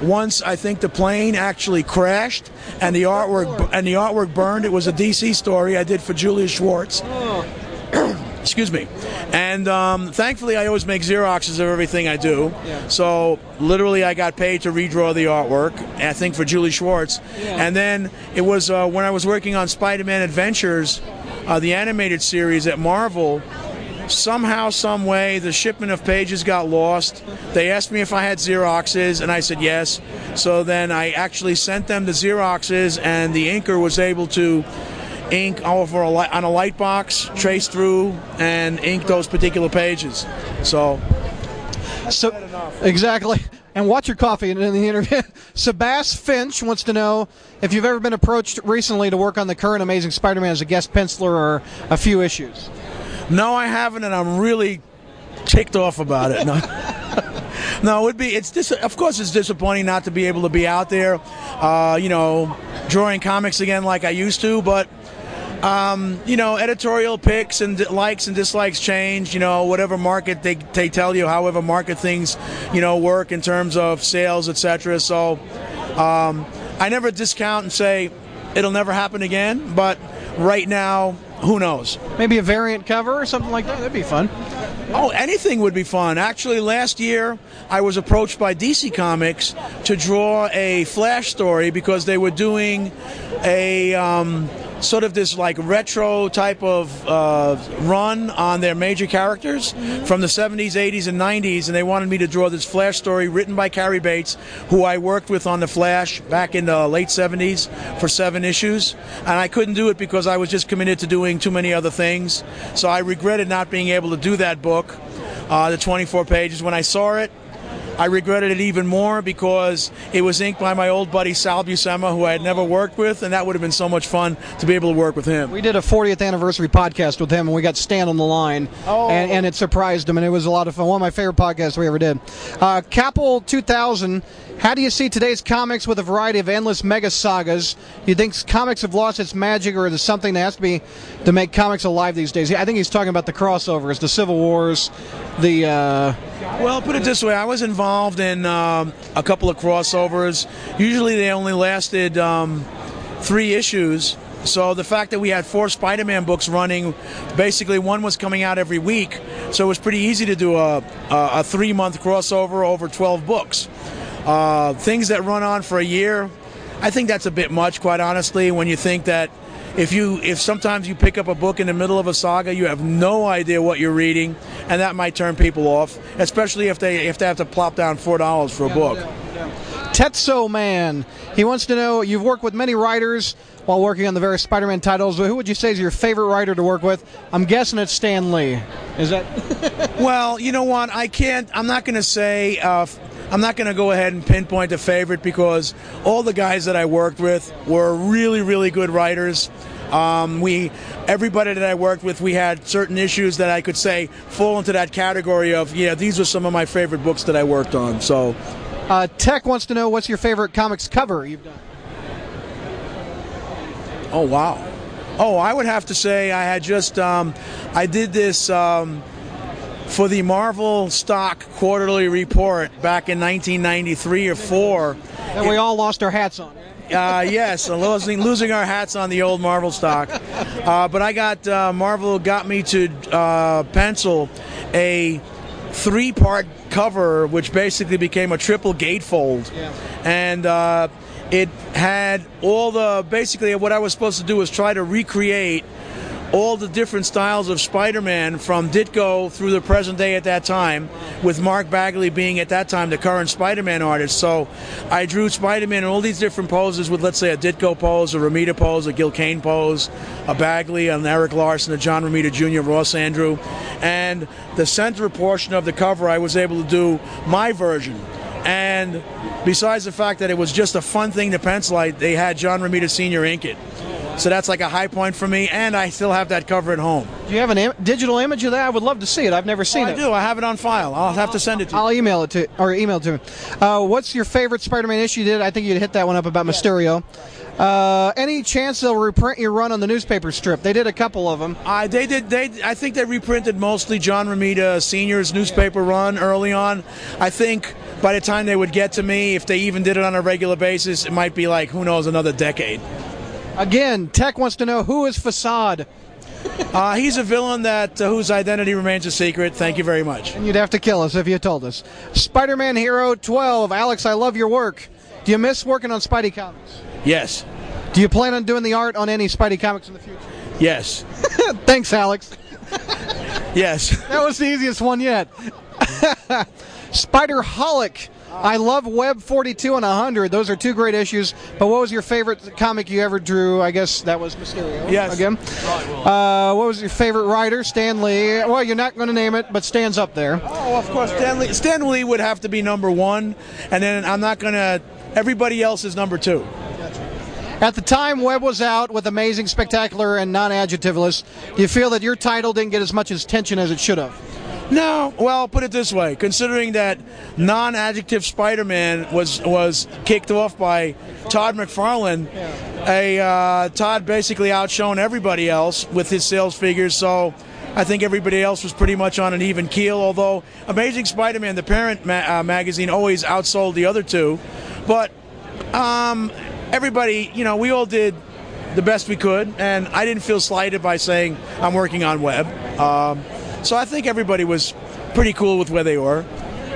Once, I think the plane actually crashed and the artwork and the artwork burned. It was a DC story I did for Julie Schwartz. Excuse me. And um, thankfully, I always make Xeroxes of everything I do. So literally, I got paid to redraw the artwork. I think for Julie Schwartz. And then it was uh, when I was working on Spider-Man Adventures, uh, the animated series at Marvel somehow, some way, the shipment of pages got lost. They asked me if I had Xeroxes, and I said yes. So then I actually sent them the Xeroxes, and the inker was able to ink over a light, on a light box, trace through, and ink those particular pages. So So exactly. And watch your coffee in the interview. Sebas Finch wants to know if you've ever been approached recently to work on the current Amazing Spider-Man as a guest penciler or a few issues. no, I haven't, and I'm really ticked off about it. No. No, it would be. It's dis- of course it's disappointing not to be able to be out there, uh, you know, drawing comics again like I used to, but um, you know, editorial picks and likes and dislikes change. You know, whatever market they, they tell you, however market things, you know, work in terms of sales, etc. So um, I never discount and say it'll never happen again. But right now, who knows? Maybe a variant cover or something like that. That'd be fun. Oh, anything would be fun. Actually, last year I was approached by DC Comics to draw a Flash story because they were doing a. Um, sort of this like retro type of uh, run on their major characters from the 70s, 80s, and 90s, and they wanted me to draw this Flash story written by Cary Bates, who I worked with on the Flash back in the late 70s for seven issues, and I couldn't do it because I was just committed to doing too many other things. So I regretted not being able to do that book. Uh, the 24 pages. When I saw it, I regretted it even more because it was inked by my old buddy Sal Buscema, who I had never worked with, and that would have been so much fun to be able to work with him. We did a 40th anniversary podcast with him, and we got Stan on the line, oh. and, and, it surprised him, and it was a lot of fun. One of my favorite podcasts we ever did. Uh, Capel 2000. How do you see today's comics with a variety of endless mega sagas? Do you think comics have lost its magic, or is there something that has to be to make comics alive these days? I think he's talking about the crossovers, the Civil Wars, the. Uh, well, put it this way: I was involved in um, a couple of crossovers. Usually, they only lasted um, three issues. So the fact that we had four Spider-Man books running, basically one was coming out every week, so it was pretty easy to do a, a, a three-month crossover over 12 books. Uh, things that run on for a year, I think that's a bit much, quite honestly. When you think that if you if sometimes you pick up a book in the middle of a saga, you have no idea what you're reading, and that might turn people off, especially if they if they have to plop down four dollars for a book. Tetso Man, he wants to know you've worked with many writers while working on the various Spider-Man titles. But who would you say is your favorite writer to work with? I'm guessing it's Stan Lee. Is that? well, you know what? I can't. I'm not going to say. Uh, I'm not going to go ahead and pinpoint a favorite because all the guys that I worked with were really, really good writers. Um, we, everybody that I worked with, we had certain issues that I could say fall into that category of, yeah, these were some of my favorite books that I worked on. So, uh, Tech wants to know what's your favorite comics cover you've done. Oh wow! Oh, I would have to say I had just um, I did this. Um, for the Marvel stock quarterly report back in 1993 or four. And we all lost our hats on. Uh, yes, losing, losing our hats on the old Marvel stock. Uh, but I got uh, Marvel got me to uh, pencil a three-part cover, which basically became a triple gatefold, yeah. and uh, it had all the basically what I was supposed to do was try to recreate all the different styles of Spider-Man from Ditko through the present day at that time, with Mark Bagley being at that time the current Spider-Man artist. So I drew Spider-Man in all these different poses with, let's say, a Ditko pose, a Romita pose, a Gil Kane pose, a Bagley, an Erik Larsen, a John Romita Jr., Ross Andru, and the center portion of the cover I was able to do my version. And besides the fact that it was just a fun thing to pencil, I, they had John Romita Sr. ink it. So that's like a high point for me, and I still have that cover at home. Do you have a Im- digital image of that? I would love to see it. I've never seen oh, it. I do. I have it on file. I'll have to send it to you. I'll email it to or email it to me. Uh, what's your favorite Spider-Man issue you did? I think you hit that one up about Mysterio. Uh, any chance they'll reprint your run on the newspaper strip? They did a couple of them. Uh, they did. They I think they reprinted mostly John Romita Senior's newspaper run early on. I think by the time they would get to me, if they even did it on a regular basis, it might be like who knows another decade. Again, Tech wants to know who is Facade. Uh, he's a villain that uh, whose identity remains a secret. Thank you very much. And you'd have to kill us if you told us. Spider-Man Hero 12. Alex, I love your work. Do you miss working on Spidey comics? Yes. Do you plan on doing the art on any Spidey comics in the future? Yes. Thanks, Alex. yes. That was the easiest one yet. Spider Holic. I love Web 42 and 100. Those are two great issues. But what was your favorite comic you ever drew? I guess that was Mysterio. Yes. Again. Uh, what was your favorite writer? Stan Lee. Well, you're not going to name it, but Stan's up there. Oh, of course. Stan Lee, Stan Lee would have to be number one. And then I'm not going to. Everybody else is number two. At the time Web was out with Amazing, Spectacular, and non adjectiveless, do you feel that your title didn't get as much attention as it should have? No, well, put it this way: considering that non-adjective Spider-Man was was kicked off by Todd McFarlane, a uh, Todd basically outshone everybody else with his sales figures. So I think everybody else was pretty much on an even keel. Although Amazing Spider-Man, the parent ma- uh, magazine, always outsold the other two, but um, everybody, you know, we all did the best we could, and I didn't feel slighted by saying I'm working on web. Um, so I think everybody was pretty cool with where they were.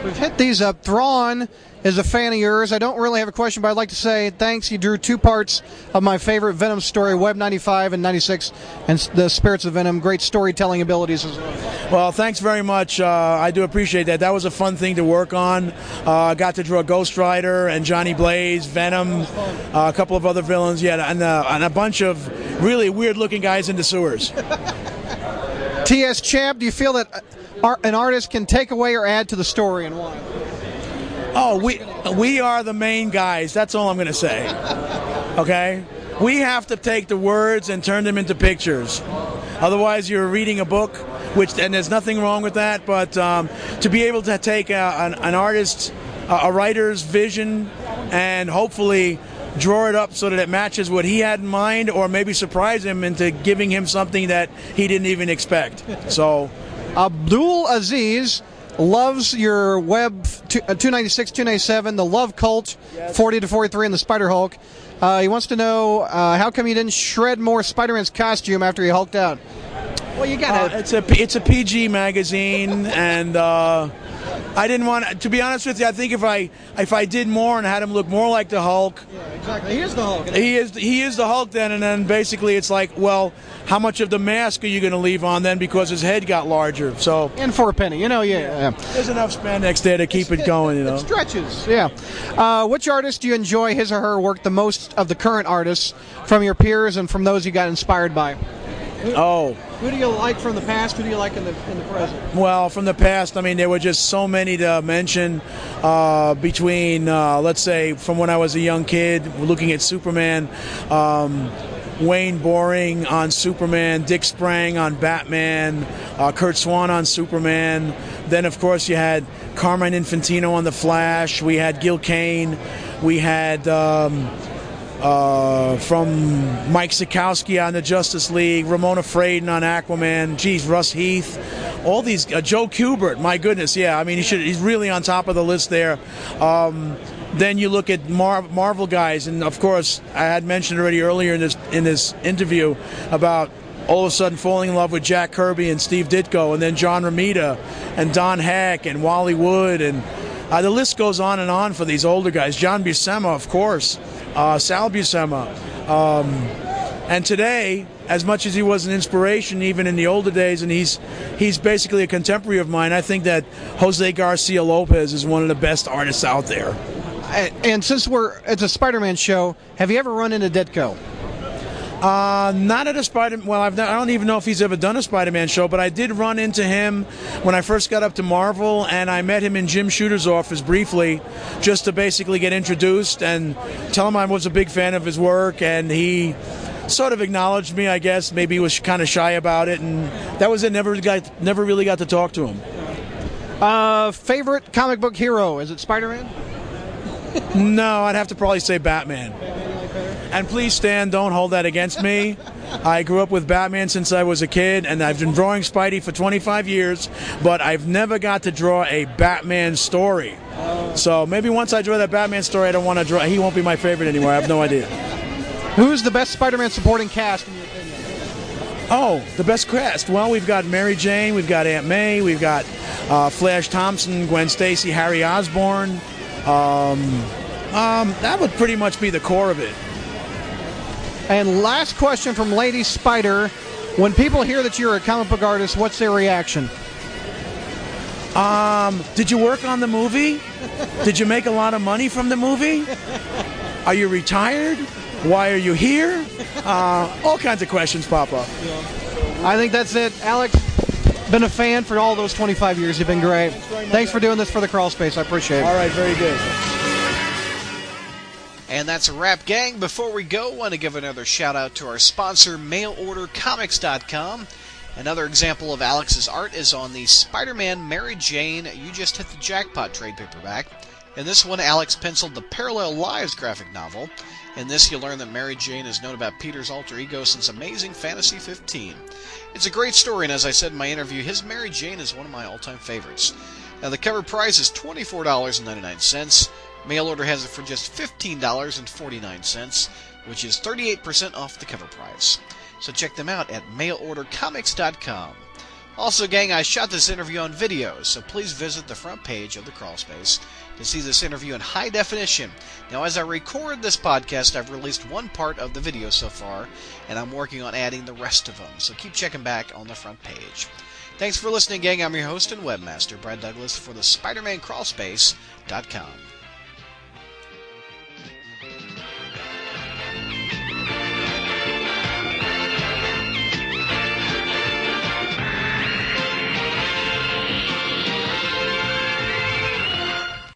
We've hit these up. Thrawn is a fan of yours. I don't really have a question, but I'd like to say thanks. You drew two parts of my favorite Venom story, Web 95 and 96, and the Spirits of Venom. Great storytelling abilities as well. Well, thanks very much. Uh, I do appreciate that. That was a fun thing to work on. I uh, got to draw Ghost Rider and Johnny Blaze, Venom, uh, a couple of other villains, yeah, and, uh, and a bunch of really weird looking guys in the sewers. T.S. Champ, do you feel that an artist can take away or add to the story and why? Oh, we we are the main guys. That's all I'm going to say. Okay? We have to take the words and turn them into pictures. Otherwise, you're reading a book, which and there's nothing wrong with that. But um, to be able to take a, an, an artist, a writer's vision, and hopefully draw it up so that it matches what he had in mind, or maybe surprise him into giving him something that he didn't even expect. So, Abdul Aziz loves your web 296, 297, the Love Cult, 40 to 43, and the Spider Hulk. Uh, he wants to know uh, how come you didn't shred more Spider-Man's costume after he hulked out. Well, you got uh, It's a it's a PG magazine, and uh, I didn't want to be honest with you. I think if I if I did more and had him look more like the Hulk, yeah, exactly. He is the Hulk. He is he is the Hulk then, and then basically it's like, well, how much of the mask are you going to leave on then because his head got larger? So and for a penny, you know, yeah, yeah. there's enough spandex there to keep it's, it going. You know, stretches. Yeah. Uh, which artist do you enjoy his or her work the most of the current artists from your peers and from those you got inspired by? Oh. Who do you like from the past? Who do you like in the in the present? Well, from the past, I mean, there were just so many to mention. Uh, between, uh, let's say, from when I was a young kid, looking at Superman. Um, Wayne Boring on Superman, Dick Sprang on Batman, uh, Curt Swan on Superman. Then, of course, you had Carmine Infantino on The Flash. We had Gil Kane. We had. Um, uh, from Mike Sekowsky on the Justice League, Ramona Fradon on Aquaman, geez, Russ Heath, all these, uh, Joe Kubert, my goodness, yeah, I mean, he should, he's really on top of the list there. Um, then you look at Mar- Marvel guys, and of course, I had mentioned already earlier in this in this interview about all of a sudden falling in love with Jack Kirby and Steve Ditko, and then John Romita and Don Heck and Wally Wood, and uh, the list goes on and on for these older guys. John Buscema, of course uh, Sal Buscema. Um, and today, as much as he was an inspiration even in the older days, and he's he's basically a contemporary of mine, I think that Jose Garcia Lopez is one of the best artists out there. And since we're it's a Spider-Man show, have you ever run into Ditko? Uh, not at a Spider. Well, I've not, I don't even know if he's ever done a Spider-Man show, but I did run into him when I first got up to Marvel, and I met him in Jim Shooter's office briefly, just to basically get introduced and tell him I was a big fan of his work, and he sort of acknowledged me. I guess maybe he was kind of shy about it, and that was it. Never got, never really got to talk to him. Uh, favorite comic book hero? Is it Spider-Man? no, I'd have to probably say Batman. And please, Stan, don't hold that against me. I grew up with Batman since I was a kid, and I've been drawing Spidey for 25 years, but I've never got to draw a Batman story. So maybe once I draw that Batman story, I don't want to draw. He won't be my favorite anymore. I have no idea. Who's the best Spider-Man supporting cast in your opinion? Oh, the best cast. Well, we've got Mary Jane, we've got Aunt May, we've got uh, Flash Thompson, Gwen Stacy, Harry Osborn. Um, um, that would pretty much be the core of it. And last question from Lady Spider. When people hear that you're a comic book artist, what's their reaction? Um, did you work on the movie? did you make a lot of money from the movie? Are you retired? Why are you here? Uh, all kinds of questions pop up. I think that's it. Alex, been a fan for all those 25 years. You've been great. Thanks for doing this for the crawl space. I appreciate it. All right, very good. And that's a wrap, gang. Before we go, want to give another shout out to our sponsor, MailOrderComics.com. Another example of Alex's art is on the Spider Man Mary Jane You Just Hit the Jackpot trade paperback. In this one, Alex penciled the Parallel Lives graphic novel. In this, you learn that Mary Jane has known about Peter's alter ego since Amazing Fantasy 15. It's a great story, and as I said in my interview, his Mary Jane is one of my all time favorites. Now, the cover price is $24.99. Mail order has it for just $15.49, which is 38% off the cover price. So check them out at mailordercomics.com. Also, gang, I shot this interview on video, so please visit the front page of the Crawlspace to see this interview in high definition. Now, as I record this podcast, I've released one part of the video so far, and I'm working on adding the rest of them, so keep checking back on the front page. Thanks for listening, gang. I'm your host and webmaster, Brad Douglas, for the SpiderManCrawlspace.com.